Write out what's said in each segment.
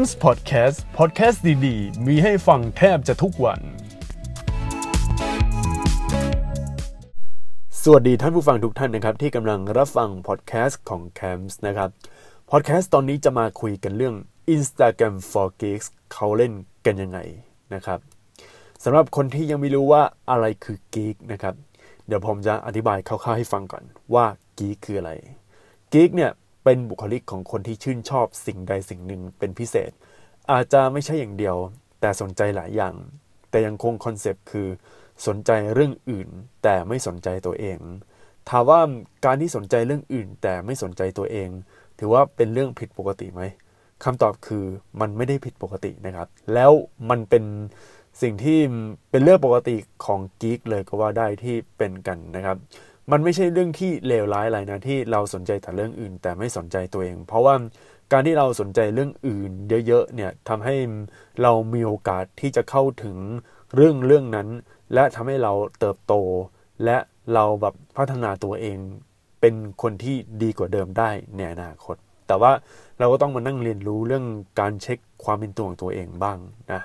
m s Podcast Podcast ดีๆ มีให้ฟังแทบจะทุกวัน สวัสดีท่านผู้ฟังทุกท่านนะครับที่กำลังรับฟังพอดแคสต์ของ c a m s นะครับพอดแคสต์ตอนนี้จะมาคุยกันเรื่อง Instagram for Geeks เขาเล่นกันยังไงนะครับสำหรับคนที่ยังไม่รู้ว่าอะไรคือ Geek นะครับ เดี๋ยวผมจะอธิบายคร่าวๆให้ฟังก่อนว่า Geek คืออะไร Geek เนี่ย เป็นบุคลิกของคนที่ชื่นชอบสิ่งใดสิ่งหนึ่งเป็นพิเศษ อาจจะไม่ใช่อย่างเดียว แต่สนใจหลายอย่าง แต่ยังคง concept คือ สนใจเรื่องอื่น แต่ไม่สนใจตัวเอง ถามว่าการที่สนใจเรื่องอื่น แต่ไม่สนใจตัวเอง ถือว่าเป็นเรื่องผิดปกติไหมคำตอบคือมันไม่ได้ผิดปกตินะครับ แล้วมันเป็นสิ่งที่เป็นเรื่องปกติของ geek เลยก็ว่าได้ที่เป็นกันนะครับ มันไม่ใช่เรื่องที่เลวร้ายอะไรนะที่เราสนใจแต่เรื่องอื่น แต่ไม่สนใจตัวเอง เพราะว่าการที่เราสนใจเรื่องอื่น เยอะๆเนี่ยทำให้เรามีโอกาสที่จะเข้าถึงเรื่องเรื่องนั้น และทำให้เราเติบโต และเราแบบพัฒนาตัวเอง เป็นคนที่ดีกว่าเดิมได้ในอนาคต แต่ว่าเราก็ต้องมานั่งเรียนรู้เรื่องการเช็คความเป็นตัวของตัวเองบ้างนะ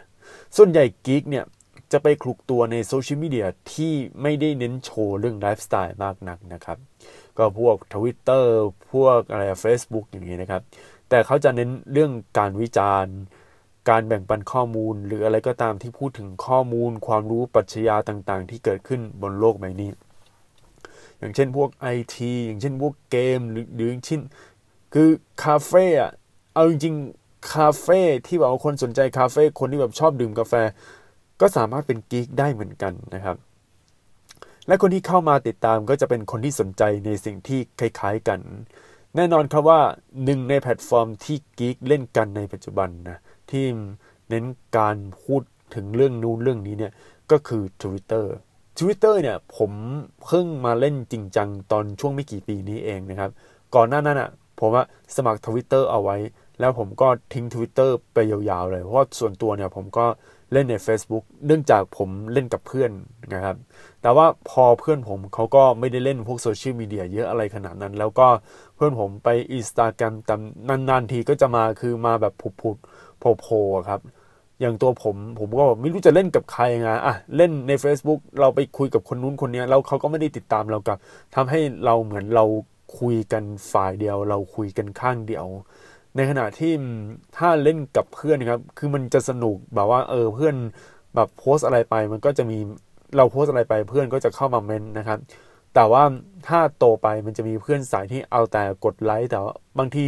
ส่วนใหญ่กิ๊กเนี่ย จะไปคลุกตัวในโซเชียลมีเดียที่ไม่ได้เน้นโชว์เรื่องไลฟ์สไตล์มากนักนะครับ ก็พวก Twitter พวกอะไร Facebook อย่างนี้นะครับ แต่เขาจะเน้นเรื่องการวิจารณ์ การแบ่งปันข้อมูล หรืออะไรก็ตามที่พูดถึงข้อมูล ความรู้ปัชญาต่างๆ ที่เกิดขึ้นบนโลกใบนี้ อย่างเช่นพวกไอทีอย่างเช่นพวกเกมหรือหรืออย่างเช่นคือคาเฟ่อะเอาจริงๆคาเฟ่ที่แบบคนสนใจคาเฟ่คนที่แบบชอบดื่มกาแฟ ก็สามารถเป็น geek ได้เหมือนกันนะครับ และคนที่เข้ามาติดตามก็จะเป็นคนที่สนใจในสิ่งที่คล้าย ๆกัน แน่นอนครับว่าหนึ่งในแพลตฟอร์มที่ geek เล่นกันในปัจจุบันนะที่เน้นการพูดถึงเรื่องนู้นเรื่องนี้เนี่ยก็คือ Twitter Twitter เนี่ยผมเพิ่งมาเล่นจริงจังตอนช่วงไม่กี่ปีนี้เองนะครับ ก่อนหน้านั้นอะผมว่าสมัคร Twitter เอาไว้ แล้วผมก็ทิ้ง Twitter ไปยาวๆเลย เพราะส่วนตัวเนี่ยผมก็ เล่นใน Facebook เนื่องจากผมเล่นกับเพื่อนนะครับ แต่ว่าพอเพื่อนผมเขาก็ไม่ได้เล่นพวกโซเชียลมีเดียเยอะอะไรขนาดนั้น แล้วก็เพื่อนผมไปอินสตาแกรมตนานๆทีก็จะมาคือมาแบบผุดผุดโผล่โผล่ครับ อย่างตัวผมผมก็ไม่รู้จะเล่นกับใครไงอะเล่นใน Facebook เราไปคุยกับคนนู้นคนนี้แล้วเขาก็ไม่ได้ติดตามเรากับทำให้เราเหมือนเราคุยกันฝ่ายเดียว เราคุยกันข้างเดียว ในขณะที่ถ้าเล่นกับเพื่อนครับ คือมันจะสนุกแบบว่าเออเพื่อนแบบโพสอะไรไป มันก็จะมีเราโพสอะไรไปเพื่อนก็จะเข้ามาเมนนะครับ แต่ว่าถ้าโตไปมันจะมีเพื่อนสายที่เอาแต่กดไลค์แต่ว่าบางที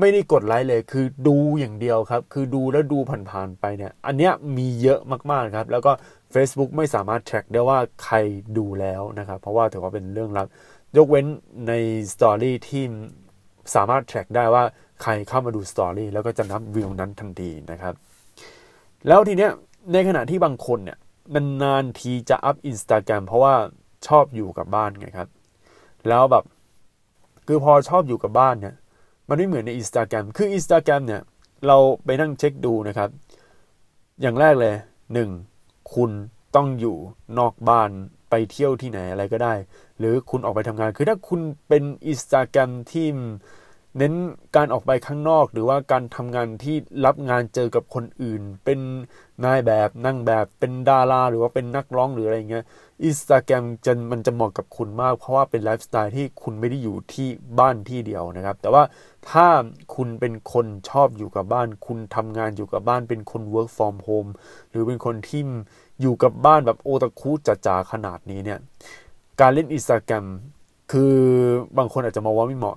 ไม่ได้กดไลค์เลย คือดูอย่างเดียวครับ คือดูแล้วดูผ่านๆไปเนี่ย อันเนี้ยมีเยอะมากๆครับ แล้วก็ Facebook ไม่สามารถ track ได้ว่าใครดูแล้วนะครับ เพราะว่าถือว่าเป็นเรื่องลับ ยกเว้นใน story ที่สามารถ track ได้ว่า ใครเข้ามาดู story แล้วก็จะนับวิวนั้นทันทีนะครับ แล้วทีเนี้ยในขณะที่บางคนเนี่ยนานๆทีจะอัพอินสตาแกรมเพราะว่าชอบอยู่กับบ้านไงครับ แล้วแบบคือพอชอบอยู่กับบ้านเนี่ยมันไม่เหมือนในอินสตาแกรมคืออินสตาแกรมเนี่ย เราไปนั่งเช็คดูนะครับ อย่างแรกเลยหนึ่งคุณต้องอยู่นอกบ้านไปเที่ยวที่ไหนอะไรก็ได้ หรือคุณออกไปทำงาน คือถ้าคุณเป็นอินสตาแกรมที่ เน้นการออกไปข้างนอกหรือว่าการทำงานที่รับงานเจอกับคนอื่น เป็นนายแบบนั่งแบบเป็นดาราหรือว่าเป็นนักร้องหรืออะไรเงี้ยอินสตาแกรมจะมันจะเหมาะกับคุณมาก เพราะว่าเป็นไลฟ์สไตล์ที่คุณไม่ได้อยู่ที่บ้านที่เดียวนะครับ แต่ว่าถ้าคุณเป็นคนชอบอยู่กับบ้าน คุณทำงานอยู่กับบ้านเป็นคน work from home หรือเป็นคนที่อยู่กับบ้านแบบโอตะคุจ๋าขนาดนี้เนี่ยการเล่นอินสตาแกรมคือบางคนอาจจะมองว่าไม่เหมาะ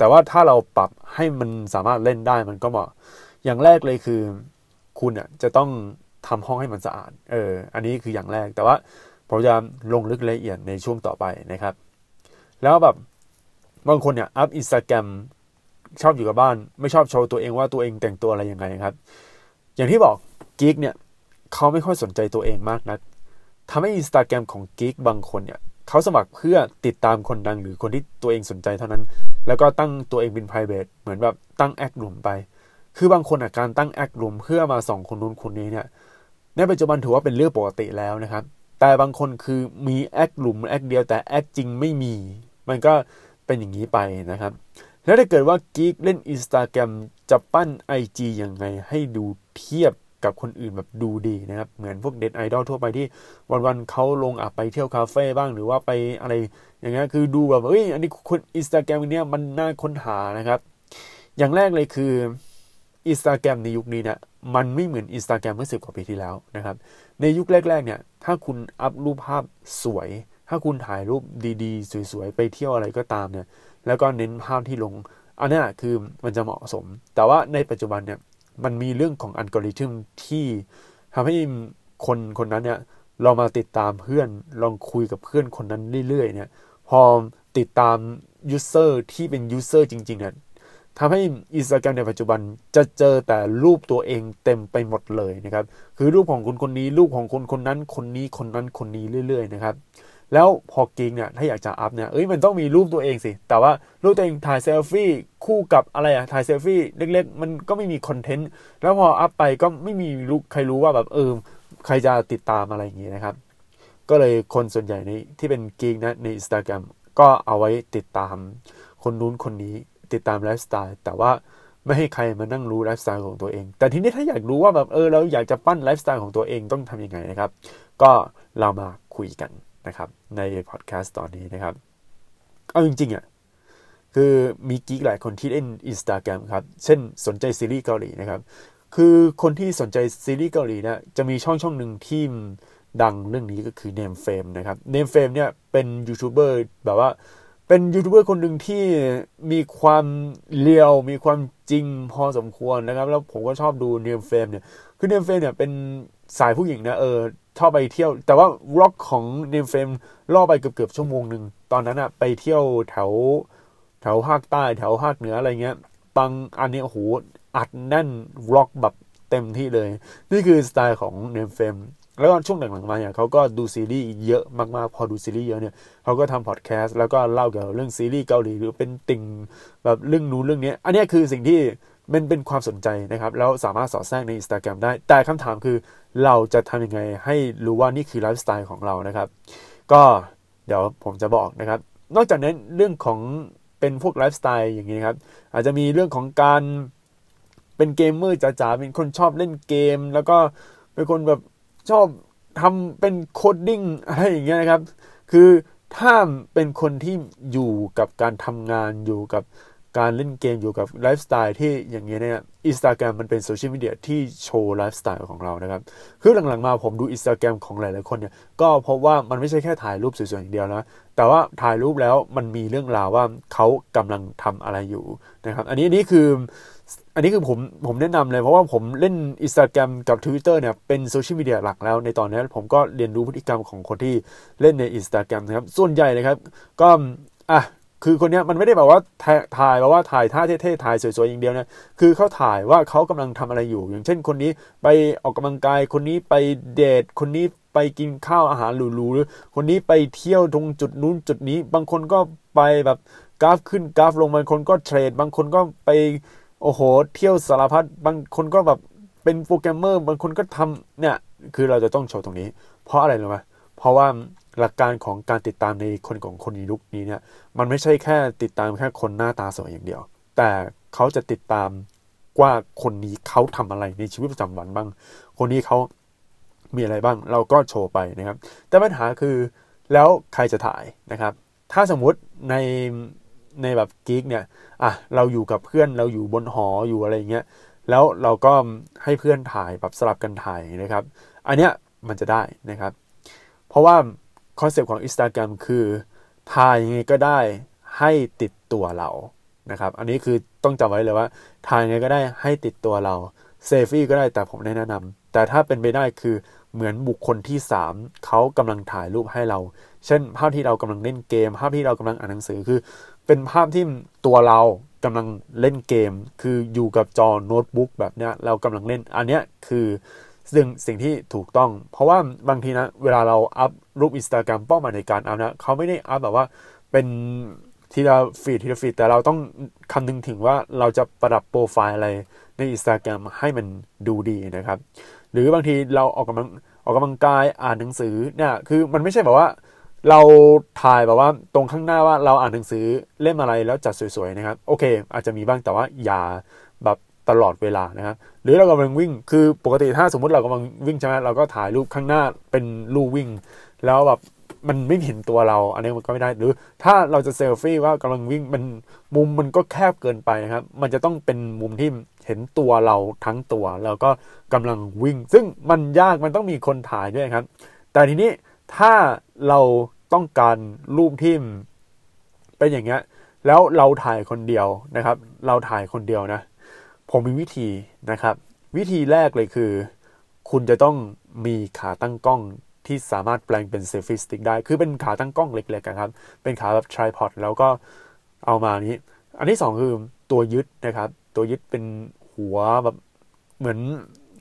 แต่ว่าถ้าเราปรับให้มันสามารถเล่นได้มันก็เหมาะ อย่างแรกเลยคือ คุณอะจะต้องทำห้องให้มันสะอาด เออ อันนี้คืออย่างแรก แต่ว่าผมจะลงลึกละเอียดในช่วงต่อไปนะครับ แล้วแบบบางคนเนี่ยอัพอินสตาแกรมชอบอยู่กับบ้าน ไม่ชอบโชว์ตัวเองว่าตัวเองแต่งตัวอะไรยังไงครับ อย่างที่บอกกิ๊กเนี่ยเขาไม่ค่อยสนใจตัวเองมากนะักทำให้อินสตาแกรมของกิ๊กบางคนเนี่ยเขาสมัครเพื่อติดตามคนดังหรือคนที่ตัวเองสนใจเท่านั้น แล้วก็ตั้งตัวเองเป็น private เหมือนแบบตั้งแอคหลุมไป คือบางคนอะการตั้งแอคหลุมเพื่อมาส่องคนนู้นคนนี้เนี่ยในปัจจุบันถือว่าเป็นเรื่องปกติแล้วนะครับ แต่บางคนคือมีแอคหลุมแอคเดียวแต่แอคจริงไม่มี มันก็เป็นอย่างนี้ไปนะครับ แล้วถ้าเกิดว่า geek เล่นอินสตาแกรมจะปั้น IG ยังไงให้ดูเทียบ กับคนอื่นแบบดูดีนะครับ เหมือนพวกเน็ตไอดอลทั่วไปที่วันๆเขาลงอะไปเที่ยวคาเฟ่บ้างหรือว่าไปอะไรอย่างเงี้ยคือดูแบบเอ้ยอันนี้คนอินสตาแกรมเนี้ยมันน่าค้นหานะครับ อย่างแรกเลยคืออินสตาแกรมในยุคนี้เนี่ยมันไม่เหมือนอินสตาแกรมเมื่อสิบกว่าปีที่แล้วนะครับ ในยุคแรก ๆ เนี่ย ถ้าคุณอัพรูปภาพสวย ถ้าคุณถ่ายรูปดีๆ สวยๆ ไปเที่ยวอะไรก็ตามเนี่ย แล้วก็เน้นภาพที่ลง อันนี้คือมันจะเหมาะสม แต่ว่าในปัจจุบันเนี่ย มันมีเรื่องของอัลกอริทึมที่ทำให้คนคนนั้นเนี่ยเรามาติดตามเพื่อนลองคุยกับเพื่อนคนนั้นเรื่อยๆเนี่ยพอติดตามuser ที่เป็น user จริงๆเนี่ยทำให้อินสตาแกรมในปัจจุบันจะเจอแต่รูปตัวเองเต็มไปหมดเลยนะครับ คือรูปของคนคนนี้รูปของคนคนนั้นคนนี้คนนั้นคนนี้เรื่อย ๆ นะครับ แล้วพอกิงเนี่ยถ้าอยากจะอัพเนี่ยเอ้ยมันต้องมีรูปตัวเองสิ แต่ว่ารูปตัวเองถ่ายเซลฟี่คู่กับอะไรอะถ่ายเซลฟี่เล็กๆ มันก็ไม่มีคอนเทนต์แล้วพออัพไปก็ไม่มีรู้ใครรู้ว่าแบบเออใครจะติดตามอะไรอย่างงี้นะครับ ก็เลยคนส่วนใหญ่ในที่เป็นกิงนะในอินสตาแกรมก็เอาไว้ติดตาม คนนู้นคนนี้ติดตามไลฟ์สไตล์แต่ว่าไม่ให้ใครมานั่งรู้ไลฟ์สไตล์ของตัวเอง แต่ทีนี้ถ้าอยากรู้ว่าแบบเออเราอยากจะปั้นไลฟ์สไตล์ของตัวเองต้องทำยังไงนะครับ ก็เรามาคุยกัน นะครับในพอดแคสต์ตอนนี้นะครับ เอาจริงๆอะคือมี geek หลายคนที่เล่นอินสตาแกรมครับ เช่นสนใจซีรีส์เกาหลีนะครับ คือคนที่สนใจซีรีส์เกาหลีนะจะมีช่องช่องหนึ่งที่ดังเรื่องนี้ก็คือ Name Fame นะครับ Name Fame เนี่ยเป็นยูทูบเบอร์แบบว่าเป็นยูทูบเบอร์คนหนึ่งที่มีความ real มีความจริงพอสมควรนะครับ แล้วผมก็ชอบดูเนมเฟมเนี่ย คือเนมเฟมเนี่ยเป็นสายผู้หญิงนะเออ ชอบไปเที่ยว แต่ว่า vlog ของเนมเฟมล่อไปเกือบๆชั่วโมงหนึ่งตอนนั้นอะไปเที่ยวแถวแถวภาคใต้แถวภาคเหนืออะไรเงี้ยบางอันนี้โอ้โหอัดแน่น vlog แบบเต็มที่เลย นี่คือสไตล์ของเนมเฟมแล้วก็ช่วงหลังๆมาเนี่ยเขาก็ดูซีรีส์เยอะมากๆ พอดูซีรีส์เยอะเนี่ยเขาก็ทำพอดแคสต์แล้วก็เล่าเกี่ยวกับเรื่องซีรีส์เกาหลีหรือเป็นติ่งแบบเรื่องนู้นเรื่องนี้ อันนี้คือสิ่งที่มันเป็นความสนใจนะครับ แล้วสามารถสอดแทรกในอินสตาแกรมได้ แต่คำถามคือ เราจะทำยังไงให้รู้ว่านี่คือไลฟ์สไตล์ของเรานะครับ ก็เดี๋ยวผมจะบอกนะครับ นอกจากนั้นเรื่องของเป็นพวกไลฟ์สไตล์อย่างนี้ครับ อาจจะมีเรื่องของการเป็นเกมเมอร์จ๋าๆเป็นคนชอบเล่นเกม แล้วก็เป็นคนแบบชอบทำเป็น coding อะไรอย่างเงี้ยนะครับ คือถ้าเป็นคนที่อยู่กับการทำงานอยู่กับ การเล่นเกมอยู่กับไลฟ์สไตล์ที่อย่างเงี้ยเนี่ยอินสตาแกรมมันเป็นโซเชียลมีเดียที่โชว์ไลฟ์สไตล์ของเรานะครับ คือหลังๆมาผมดูอินสตาแกรมของหลายๆคนเนี่ย ก็พบว่ามันไม่ใช่แค่ถ่ายรูปสวยๆอย่างเดียวนะ แต่ว่าถ่ายรูปแล้วมันมีเรื่องราวว่าเขากำลังทำอะไรอยู่นะครับ อันนี้นี่คือ อันนี้คือผมผมแนะนำเลยเพราะว่าผมเล่นอินสตาแกรมกับ Twitter เนี่ยเป็นโซเชียลมีเดียหลักแล้ว ในตอนนี้ผมก็เรียนรู้พฤติกรรมของคนที่เล่นในอินสตาแกรมนะครับ ส่วนใหญ่เลยครับ ก็อะ คือคนนี้มันไม่ได้แบบว่าถ่ายแบบว่าถ่ายท่าเท่ๆถ่ายสวยๆอย่างเดียวนะคือเขาถ่ายว่าเขากำลังทำอะไรอยู่ อย่างเช่นคนนี้ไปออกกำลังกายคนนี้ไปเดทคนนี้ไปกินข้าวอาหารหรูๆหรือคนนี้ไปเที่ยวตรงจุดนู้นจุดนี้ บางคนก็ไปแบบกราฟขึ้นกราฟลงบางคนก็เทรด บางคนก็ไปโอ้โห เที่ยวสารพัดบางคนก็แบบเป็นโปรแกรมเมอร์บางคนก็ทำเนี่ยคือเราจะต้องโชว์ตรงนี้ เพราะอะไรรู้ไหมเพราะว่า หลักการของการติดตามในคนของคนในยุคนี้เนี่ยมันไม่ใช่แค่ติดตามแค่คนหน้าตาสวยอย่างเดียว แต่เขาจะติดตามว่าคนนี้เขาทำอะไรในชีวิตประจำวันบ้าง คนนี้เขามีอะไรบ้าง เราก็โชว์ไปนะครับ แต่ปัญหาคือแล้วใครจะถ่ายนะครับ ถ้าสมมุติในในแบบกิ๊กเนี่ยอะเราอยู่กับเพื่อนเราอยู่บนหออยู่อะไรเงี้ยแล้วเราก็ให้เพื่อนถ่ายแบบสลับกันถ่ายนะครับ อันเนี้ยมันจะได้นะครับ เพราะว่า คอนเซปต์ของ Instagram คือถ่ายยังไงก็ได้ให้ติดตัวเรานะครับ อันนี้คือต้องจำไว้เลยว่าถ่ายยังไงก็ได้ให้ติดตัวเราเซฟี่ก็ได้แต่ผมแนะนำแต่ถ้าเป็นไปได้คือเหมือนบุคคลที่ 3เขากำลังถ่ายรูปให้เรา เช่น ภาพที่เรากำลังเล่นเกม ภาพที่เรากำลังอ่านหนังสือคือ เป็นภาพที่ตัวเรากำลังเล่นเกม คืออยู่กับจอโน้ตบุ๊กแบบเนี้ยเรากำลังเล่นอันเนี้ยคือ สิ่งสิ่งที่ถูกต้อง เพราะว่าบางทีนะ เวลาเราอัพรูปอินสตาแกรมเป้าหมายในการอัพนะเขาไม่ได้อัพแบบว่าเป็นทีละ feed ทีละ feed แต่เราต้องคำนึงถึงว่าเราจะประดับโปรไฟล์อะไรในอินสตาแกรมให้มันดูดีนะครับ หรือบางทีเราออกกำลังออกกำลังกายอ่านหนังสือเนี่ยคือมันไม่ใช่แบบว่าเราถ่ายแบบว่าตรงข้างหน้าว่าเราอ่านหนังสือเล่มอะไรแล้วจัดสวยๆนะครับ โอเค อาจจะมีบ้างแต่ว่าอย่า ตลอดเวลานะครับหรือเรากำลังวิ่งคือปกติถ้าสมมติเรากำลังวิ่งใช่ไหมเราก็ถ่ายรูปข้างหน้าเป็นรูวิ่ง แล้วแบบมันไม่เห็นตัวเรา อันนี้มันก็ไม่ได้ หรือถ้าเราจะเซลฟี่ว่ากำลังวิ่งมันมุมมันก็แคบเกินไปนะครับ มันจะต้องเป็นมุมที่เห็นตัวเราทั้งตัว แล้วก็กำลังวิ่ง ซึ่งมันยากมันต้องมีคนถ่ายด้วยครับ แต่ทีนี้ถ้าเราต้องการรูปที่เป็นอย่างเงี้ยแล้วเราถ่ายคนเดียวนะครับ เราถ่ายคนเดียวนะ ผมมีวิธีนะครับ วิธีแรกเลยคือ คุณจะต้องมีขาตั้งกล้องที่สามารถแปลงเป็นเซลฟี่สติ๊กได้ คือเป็นขาตั้งกล้องเล็กๆครับ เป็นขาแบบทริพอดแล้วก็เอามานี้ อันที่สองคือตัวยึดนะครับ ตัวยึดเป็นหัวแบบเหมือน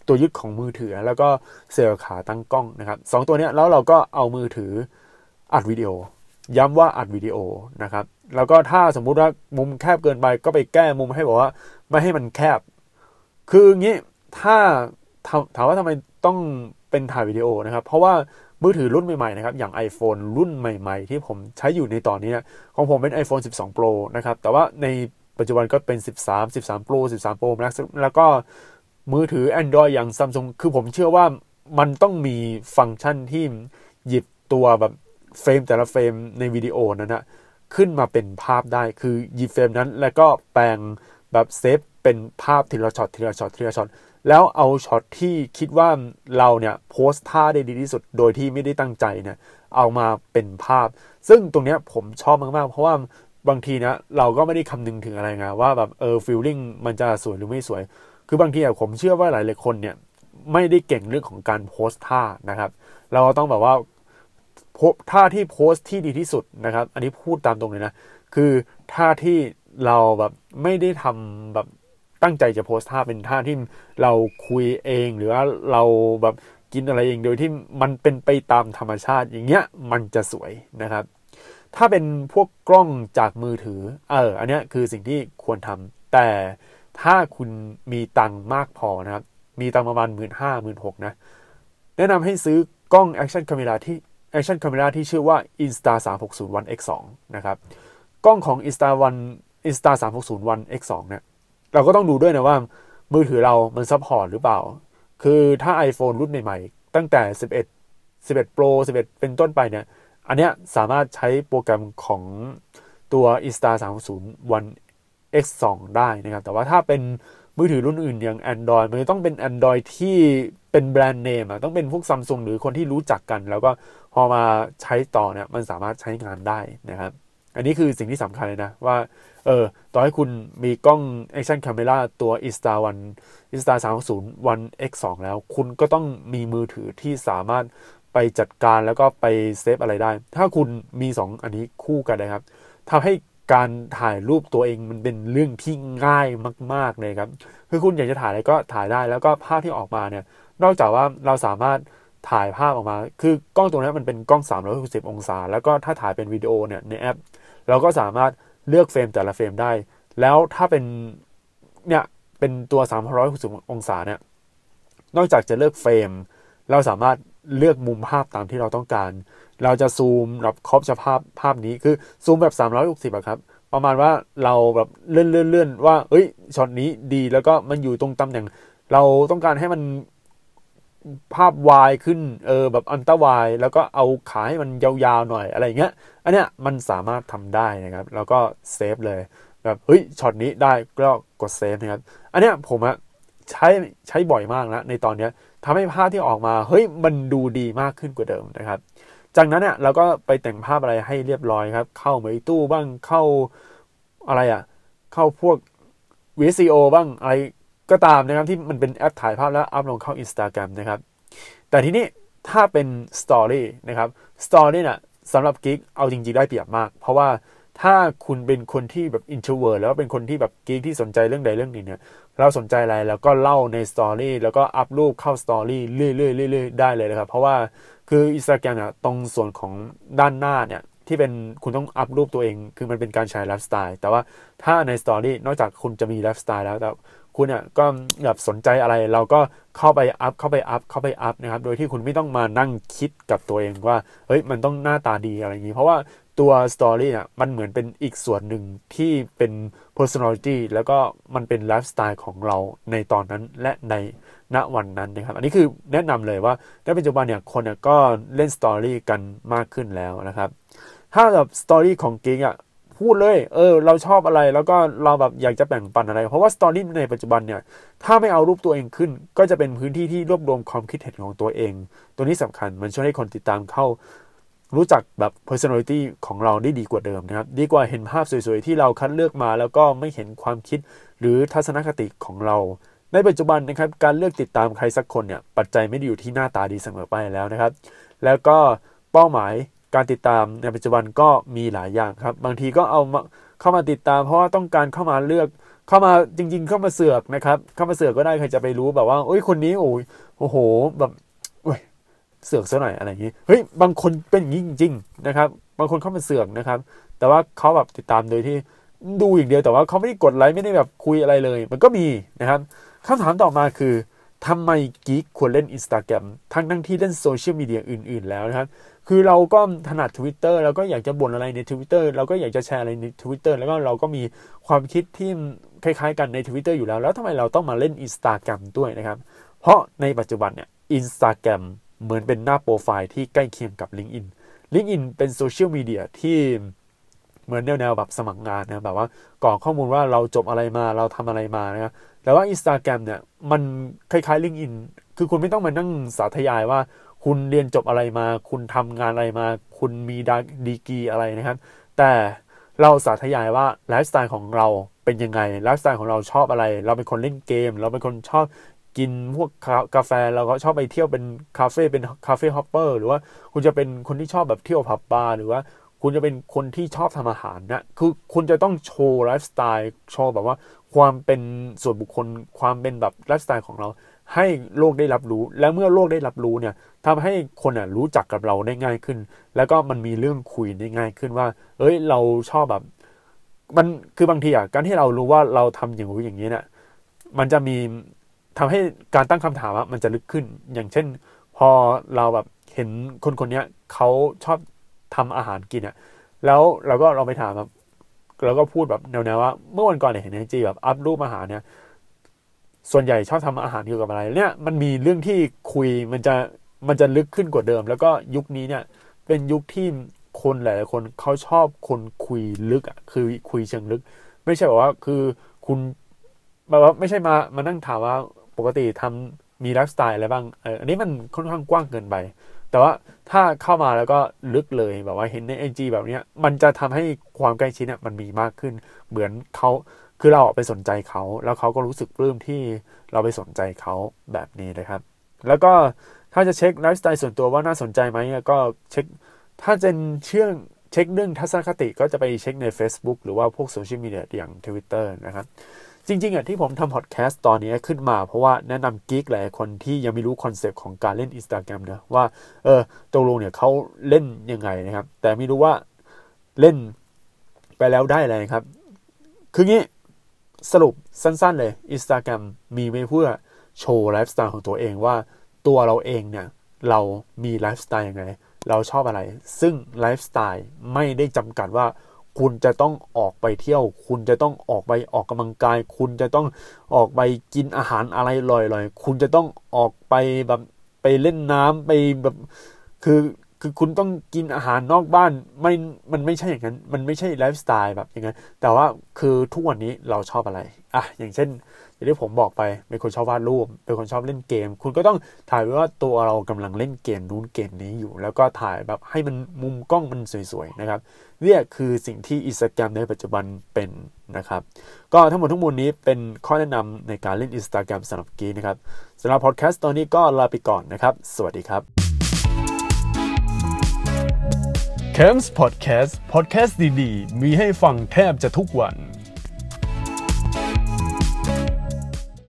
ตัวยึดของมือถือ แล้วก็เซลล์ขาตั้งกล้องนะครับสองตัวนี้แล้วเราก็เอามือถืออัดวิดีโอ ย้ำว่าอัดวิดีโอนะครับ แล้วก็ถ้าสมมุติว่ามุมแคบเกินไปก็ไปแก้มุมให้บอกว่า ไม่ให้มันแคบ คืองี้ถ้าถามว่าทำไมต้องเป็นถ่ายวิดีโอนะครับ เพราะว่ามือถือรุ่นใหม่ๆนะครับ อย่าง iPhone รุ่นใหม่ ๆ ที่ผมใช้อยู่ในตอนนี้นะของผมเป็น iPhone 12 Pro นะครับ แต่ว่าในปัจจุบันก็เป็น 13 13 Pro 13 Pro Max แล้วก็มือถือ Android อย่าง Samsung คือผมเชื่อว่ามันต้องมีฟังก์ชันที่หยิบตัวแบบ เฟรมแต่ละเฟรมในวิดีโอนั้นนะขึ้นมาเป็นภาพได้คือหยิบเฟรมนั้น แล้วก็แปลงแบบเซฟเป็นภาพทีละช็อตทีละช็อตทีละช็อตแล้วเอาช็อตที่คิดว่าเราเนี่ยโพสท่าได้ดีที่สุดโดยที่ไม่ได้ตั้งใจเนี่ยเอามาเป็นภาพ ซึ่งตรงเนี้ยผมชอบมากๆ เพราะว่าบางทีนะเราก็ไม่ได้คำนึงถึงอะไรไงว่าแบบเออ feelingมันจะสวยหรือไม่สวย คือบางทีอะผมเชื่อว่าหลายๆคนเนี่ยไม่ได้เก่งเรื่องของการโพสท่านะครับ เราต้องแบบว่า ท่าที่โพสที่ดีที่สุดนะครับ อันนี้พูดตามตรงเลยนะ คือท่าที่เราแบบไม่ได้ทำแบบตั้งใจจะโพสท่าเป็นท่าที่เราคุยเองหรือว่าเราแบบกินอะไรเองโดยที่มันเป็นไปตามธรรมชาติอย่างเงี้ยมันจะสวยนะครับ ถ้าเป็นพวกกล้องจากมือถือ เออ อันนี้คือสิ่งที่ควรทำแต่ถ้าคุณมีตังมากพอนะครับ มีตังประมาณหมื่นห้าหมื่นหกนะ แนะนำให้ซื้อกล้อง Action Camera ที่ Action Camera ที่ชื่อว่า Insta 360 One X2 นะครับ กล้องของ Insta One Insta 360 One X2 เนี่ย เราก็ต้องดูด้วยนะว่า มือถือเรามัน support หรือเปล่า คือถ้า iPhone รุ่นใหม่ๆ ตั้งแต่ 11 11 Pro 11 เป็นต้นไปเนี่ย อันเนี้ยสามารถใช้โปรแกรมของตัว Insta 360 One X2 ได้นะครับ แต่ว่าถ้าเป็นมือถือรุ่นอื่นอย่าง Android มันต้องเป็น Android ที่เป็นแบรนด์เนมอะต้องเป็นพวกซัมซุงหรือคนที่รู้จักกัน แล้วก็ พอมาใช้ต่อเนี่ยมันสามารถใช้งานได้นะครับ อันนี้คือสิ่งที่สำคัญเลยนะว่าเออต่อให้คุณมีกล้อง Action Camera ตัว Insta One Insta 360 One X2 แล้ว คุณก็ต้องมีมือถือที่สามารถไปจัดการแล้วก็ไปเซฟอะไรได้ ถ้าคุณมี 2 อันนี้คู่กันนะครับทำให้การถ่ายรูปตัวเองมันเป็นเรื่องที่ง่ายมาก ๆเลยครับ คือคุณอยากจะถ่ายอะไรก็ถ่ายได้แล้วก็ภาพที่ออกมาเนี่ย นอกจากว่าเราสามารถ ถ่ายภาพออกมา คือกล้องตัวนี้มันเป็นกล้อง 360 องศา แล้วก็ถ้าถ่ายเป็นวิดีโอเนี่ยในแอป เราก็สามารถเลือก frame แต่ละ frame ได้ แล้วถ้าเป็นเนี่ยเป็นตัว 360 องศาเนี่ยนอกจากจะเลือก frame เราสามารถเลือกมุมภาพตามที่เราต้องการ เราจะซูมแบบครอบจะภาพภาพนี้คือซูมแบบ 360อะครับประมาณว่าเราแบบเลื่อนเลื่อนเลื่อนว่าเอ้ยช็อตนี้ดีแล้วก็มันอยู่ตรงตำแหน่ง เราต้องการให้มัน ภาพวายขึ้นเออแบบอันตวาย แล้วก็เอาขาให้มันยาวๆหน่อยอะไรเงี้ย อันเนี้ยมันสามารถทำได้นะครับ แล้วก็ save เลยแบบเฮ้ยช็อตนี้ได้ก็กด save นะครับ อันเนี้ยผมอะใช้ใช้บ่อยมากนะในตอนเนี้ยทำให้ภาพที่ออกมาเฮ้ยมันดูดีมากขึ้นกว่าเดิมนะครับ จากนั้นเนี่ยเราก็ไปแต่งภาพอะไรให้เรียบร้อยครับ เข้า Meitu บ้างเข้าอะไรอะเข้าพวก VSCO บ้างอะไร ก็ตามนะครับที่มันเป็นแอปถ่ายภาพแล้ว up ลงเข้า Instagram นะครับ แต่ทีนี้ถ้าเป็น Story นะครับ Story เนี่ยสำหรับ geek เอาจริงๆได้เปรียบมาก เพราะว่าถ้าคุณเป็นคนที่แบบ introvert แล้วเป็นคนที่แบบ geek ที่สนใจเรื่องใดเรื่องหนึ่งเนี่ยเราสนใจอะไรแล้วก็เล่าใน Story แล้วก็ up รูปเข้า Story เรื่อยๆเรื่อยๆได้เลยนะครับ เพราะว่าคือ Instagram เนี่ยตรงส่วนของด้านหน้าเนี่ยที่เป็นคุณต้อง up รูปตัวเอง คือมันเป็นการใช้ไลฟ์สไตล์แต่ว่าถ้าใน story นอกจากคุณจะมีไลฟ์สไตล์แล้วแต่ คุณเนี่ยก็แบบสนใจอะไรเราก็เข้าไป up เข้าไป up เข้าไป up นะครับ โดยที่คุณไม่ต้องมานั่งคิดกับตัวเองว่าเฮ้ยมันต้องหน้าตาดีอะไรอย่างนี้ เพราะว่าตัว story อะมันเหมือนเป็นอีกส่วนหนึ่งที่เป็น personality แล้วก็มันเป็นไลฟ์สไตล์ของเราในตอนนั้นและในณวันนั้นนะครับ อันนี้คือแนะนำเลยว่าในปัจจุบันเนี่ยคนเนี่ยก็เล่น story กันมากขึ้นแล้วนะครับ ถ้าแบบ story ของ geek อะ พูดเลย เออ เราชอบอะไรแล้วก็เราแบบอยากจะแบ่งปันอะไร เพราะว่าสตอรี่ในปัจจุบันเนี่ย ถ้าไม่เอารูปตัวเองขึ้น ก็จะเป็นพื้นที่ที่รวบรวมความคิดเห็นของตัวเอง ตัวนี้สำคัญมันช่วยให้คนติดตามเข้า รู้จักแบบ personality ของเราได้ดีกว่าเดิมนะครับ ดีกว่าเห็นภาพสวยๆ ที่เราคัดเลือกมา แล้วก็ไม่เห็นความคิดหรือทัศนคติของเรา ในปัจจุบันนะครับ การเลือกติดตามใครสักคนเนี่ย ปัจจัยไม่ได้อยู่ที่หน้าตาดีเสมอไปแล้วนะครับ แล้วก็เป้าหมาย การติดตามในปัจจุบันก็มีหลายอย่างครับ บางทีก็เอามาเข้ามาติดตาม เพราะว่าต้องการเข้ามาเลือกเข้ามาจริง ๆ เข้ามาเสือกนะครับ เข้ามาเสือกก็ได้ใครจะไปรู้แบบว่าโอ้ยคนนี้โอ้ยโอ้โหแบบโอ้ยเสือกซะหน่อยอะไรอย่างนี้ เฮ้ย บางคนเป็นอย่างนี้จริง ๆ นะครับ บางคนเข้ามาเสือกนะครับ แต่ว่าเขาแบบติดตามโดยที่ดูอย่างเดียว แต่ว่าเขาไม่ได้กดไลค์ไม่ได้แบบคุยอะไรเลย มันก็มีนะครับคำถามต่อมาคือทำไม geek ควรเล่นอินสตาแกรมทั้งทั้งที่เล่น social media อื่น ๆ แล้วนะครับ คือเราก็ถนัด Twitter แล้วก็อยากจะบ่นอะไรใน Twitter เราก็อยากจะแชร์อะไรใน Twitter แล้วก็เราก็มีความคิดที่คล้ายๆ กันใน Twitter อยู่แล้ว แล้วทำไมเราต้องมาเล่น Instagram ด้วยนะครับ เพราะในปัจจุบันเนี่ย Instagram เหมือนเป็นหน้าโปรไฟล์ที่ใกล้เคียงกับ LinkedIn LinkedIn เป็น social media ที่เหมือนแนวๆแบบสมัครงานนะแบบว่ากรอกข้อมูลว่าเราจบอะไรมาเราทำอะไรมานะครับแต่ว่า Instagram เนี่ยมันคล้ายๆ LinkedIn คือคุณไม่ต้องมานั่งสาธยายว่า คุณเรียนจบอะไรมา คุณทำงานอะไรมา คุณมีดีกีอะไรนะครับ แต่เราสาธยายว่าไลฟ์สไตล์ของเราเป็นยังไงไลฟ์สไตล์ของเราชอบอะไร เราเป็นคนเล่นเกม เราเป็นคนชอบกินพวกกาแฟเราก็ชอบไปเที่ยวเป็นคาเฟ่เป็น cafe hopper หรือว่าคุณจะเป็นคนที่ชอบแบบเที่ยวผับบาร์หรือว่าคุณจะเป็นคนที่ชอบทำอาหารนะ คือคุณจะต้องโชว์ไลฟ์สไตล์ โชว์แบบว่าความเป็นส่วนบุคคล ความเป็นแบบไลฟ์สไตล์ของเรา ให้โลกได้รับรู้ แล้วเมื่อโลกได้รับรู้เนี่ยทำให้คนอะรู้จักกับเราได้ง่ายขึ้น แล้วก็มันมีเรื่องคุยได้ง่ายขึ้นว่า เอ้ยเราชอบแบบ มันคือบางทีอะการที่เรารู้ว่าเราทำอย่างรู้อย่างนี้เนี่ยมันจะมีทำให้การตั้งคำถามอะมันจะลึกขึ้น อย่างเช่น พอเราแบบเห็นคนคนนี้เขาชอบทำอาหารกินอะแล้วเราก็เราไปถามแบบเราก็พูดแบบแนวๆว่า เมื่อวันก่อนเนี่ยเห็นในจีแบบอัพรูปอาหารเนี่ย ส่วนใหญ่ชอบทำอาหารเกี่ยวกับอะไร เนี่ยมันมีเรื่องที่คุยมันจะมันจะลึกขึ้นกว่าเดิม แล้วก็ยุคนี้เนี่ย เป็นยุคที่คนหลายๆคนเขาชอบคนคุยลึกอะคือคุยเชิงลึก ไม่ใช่แบบว่าคือคุณแบบว่าไม่ใช่มามานั่งถามว่าปกติทำมีไลฟ์สไตล์อะไรบ้างเอออันนี้มันค่อนข้างกว้างเกินไป แต่ว่าถ้าเข้ามาแล้วก็ลึกเลยแบบว่าเห็นใน IG แบบเนี้ยมันจะทำให้ความใกล้ชิดเนี่ยมันมีมากขึ้น เหมือนเขา คือเราไปสนใจเขาแล้วเขาก็รู้สึกปลื้มที่เราไปสนใจเขาแบบนี้นะครับ แล้วก็ถ้าจะเช็คไลฟ์สไตล์ส่วนตัวว่าน่าสนใจไหมก็เช็คถ้าจะเชื่องเช็คเรื่องทัศนคติก็จะไปเช็คใน Facebook หรือว่าพวก social media อย่าง Twitter นะครับ จริงๆอะที่ผมทำพอดแคสต์ตอนนี้ขึ้นมาเพราะว่าแนะนำ geek หลายคนที่ยังไม่รู้ concept ของการเล่น Instagram นะว่าเออตกลงเนี่ยเขาเล่นยังไงนะครับ แต่ไม่รู้ว่าเล่นไปแล้วได้อะไรครับ คืองี้ สรุปสั้นๆเลย Instagram มีไว้เพื่อโชว์ไลฟ์สไตล์ของตัวเองว่าตัวเราเองเนี่ย เรามีไลฟ์สไตล์ยังไง เราชอบอะไร ซึ่งไลฟ์สไตล์ไม่ได้จำกัดว่า คุณจะต้องออกไปเที่ยว คุณจะต้องออกไปออกกำลังกาย คุณจะต้องออกไปกินอาหารอะไรลอยๆ คุณจะต้องออกไปแบบไปเล่นน้ำไปแบบคือ คือคุณต้องกินอาหารนอกบ้านไม่มันไม่ใช่อย่างนั้น มันไม่ใช่ไลฟ์สไตล์แบบอย่างนั้น แต่ว่าคือทุกวันนี้เราชอบอะไรอะอย่างเช่นอย่างที่ผมบอกไปเป็นคนชอบวาดรูปเป็นคนชอบเล่นเกม คุณก็ต้องถ่ายไว้ว่าตัวเรากำลังเล่นเกมนู้นเกมนี้อยู่ แล้วก็ถ่ายแบบให้มันมุมกล้องมันสวยๆนะครับเนี่ยคือสิ่งที่อินสตาแกรมในปัจจุบันเป็นนะครับก็ทั้งหมดทั้งมวลนี้เป็นข้อแนะนำในการเล่นอินสตาแกรมสำหรับกีนะครับสำหรับพอดแคสต์ตอนนี้ก็ลาไปก่อนนะครับ สวัสดีครับ c a m s Podcast Podcast ดี ๆ มีให้ฟังแทบจะทุกวัน